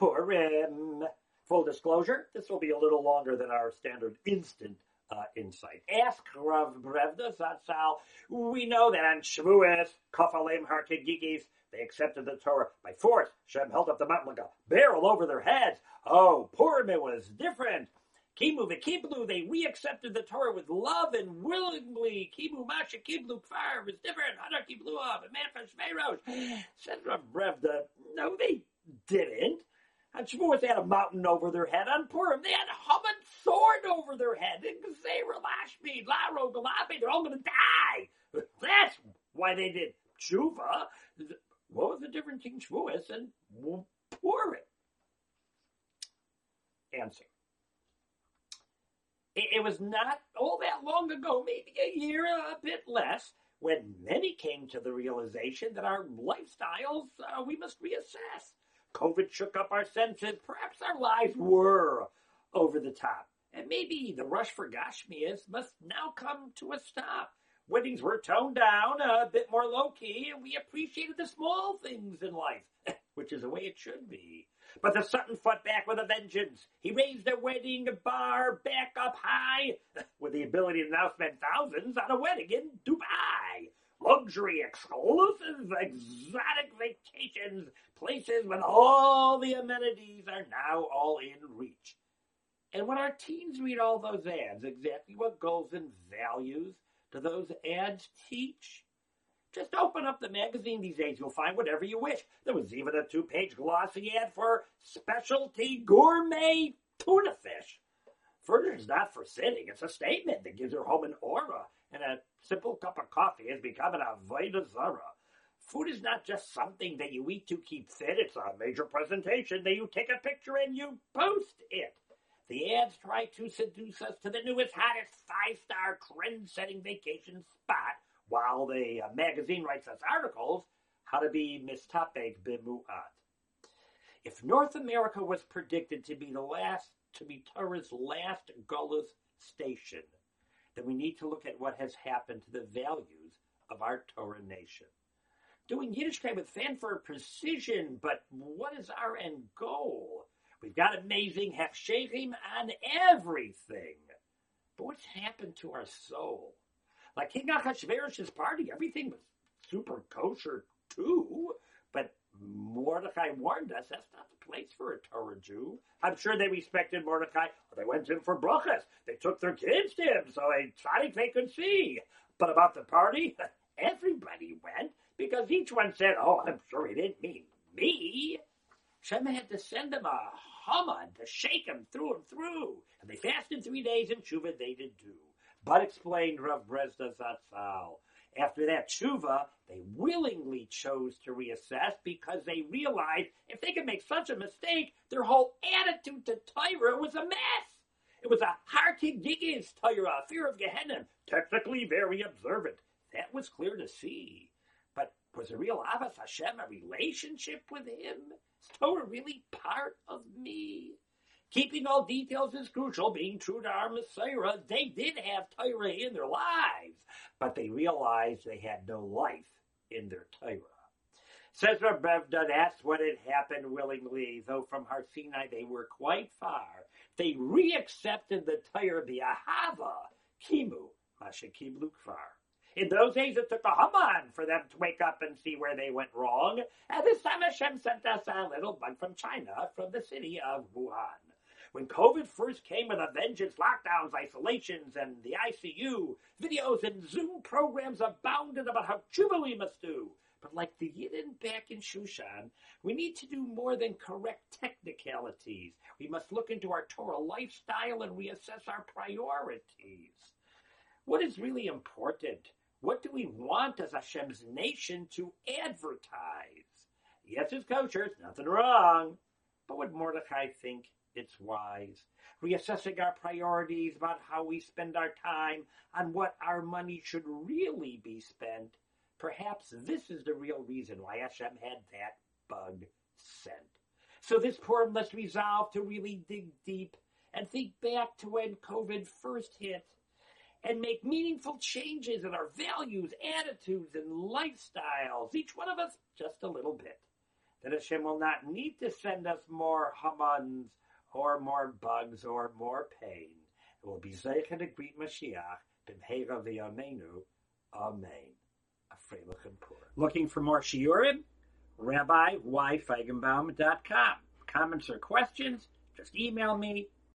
Purim. Full disclosure, this will be a little longer than our standard instant uh, insight. Ask Rav Brevda Zatzal. We know that on Shavuos, Kofalim Harkegigis, they accepted the Torah by force. Shem held up the mountain like a barrel over their heads. Oh, Purim, it was different. Kimu v'kiblu, they re-accepted the Torah with love and willingly. Kimu masha kiblu kfar was different. Hadar kiblu av, and man shveirosh. Said Rav Brevda, no, they didn't. Shavuos, they had a mountain over their head. On Purim, they had a humming sword over their head. Gzeira lashmi, laro galabi, they're all going to die. That's why they did tshuva. What was the difference between Shavuos and Purim? Answer. It was not all that long ago, maybe a year, a bit less, when many came to the realization that our lifestyles uh, we must reassess. COVID shook up our senses. Perhaps our lives were over the top. And maybe the rush for Gashmias must now come to a stop. Weddings were toned down, a bit more low key, and we appreciated the small things in life, which is the way it should be. But the Sutton fought back with a vengeance. He raised the wedding bar back up high, with the ability to now spend thousands on a wedding in Dubai. Luxury, exclusive, exotic vacations, places with all the amenities are now all in reach. And when our teens read all those ads, exactly what goals and values do those ads teach? Just open up the magazine these days. You'll find whatever you wish. There was even a two page glossy ad for specialty gourmet tuna fish. Furniture is not for sitting. It's a statement that gives your home an aura, and a simple cup of coffee has become an avodah zara. Food is not just something that you eat to keep fit. It's a major presentation that you take a picture and you post it. The ads try to seduce us to the newest, hottest five-star trend-setting vacation spot while the uh, magazine writes us articles, how to be mistapek bimu'at. If North America was predicted to be the last, to be Torah's last gullus station, then we need to look at what has happened to the values of our Torah nation. Doing Yiddishkeit with fanfare precision, but what is our end goal? We've got amazing hechsheirim on everything. But what's happened to our soul? Like King Achashverosh's party, everything was super kosher too, but Mordecai warned us that's not the place for a Torah Jew. I'm sure they respected Mordecai. They went in for brachas. They took their kids to him so a tzaddik they could see. But about the party, everybody went because each one said, "Oh, I'm sure he didn't mean me." Shem had to send them a Haman to shake him through and through, and they fasted three days in tshuva. They did too. But explained Rav Brevda Zatzal, after that tshuva, they willingly chose to reassess because they realized if they could make such a mistake, their whole attitude to Torah was a mess. It was a hartigigas Torah, fear of Gehenna, technically very observant. That was clear to see. But was a real Avas Hashem a relationship with him? Is Torah really part of me? Keeping all details is crucial. Being true to our Messiah, they did have Torah in their lives, but they realized they had no life in their Torah. Says Rebevda, that's what had happened willingly, though from Har Sinai they were quite far. They re-accepted the Torah, the Ahava, Kimu, Mashakiblu Kfar. In those days, it took a Haman for them to wake up and see where they went wrong. And this time Hashem sent us a little bug from China, from the city of Wuhan. When COVID first came with a vengeance, lockdowns, isolations, and the ICU, videos and Zoom programs abounded about how we must do. But like the Yidden back in Shushan, we need to do more than correct technicalities. We must look into our Torah lifestyle and reassess our priorities. What is really important? What do we want as Hashem's nation to advertise? Yes, it's kosher, it's nothing wrong. But would Mordechai think it's wise. Reassessing our priorities about how we spend our time, on what our money should really be spent. Perhaps this is the real reason why Hashem had that bug sent. So this Purim must resolve to really dig deep and think back to when COVID first hit and make meaningful changes in our values, attitudes, and lifestyles, each one of us just a little bit. that Hashem will not need to send us more Hamans or more bugs or more pain. It will be Zeicha to greet Mashiach, B'mheira v'yamenu. Amen. Looking for more Shiurim? rabbi RabbiYFeigenbaum.com. Comments or questions? Just email me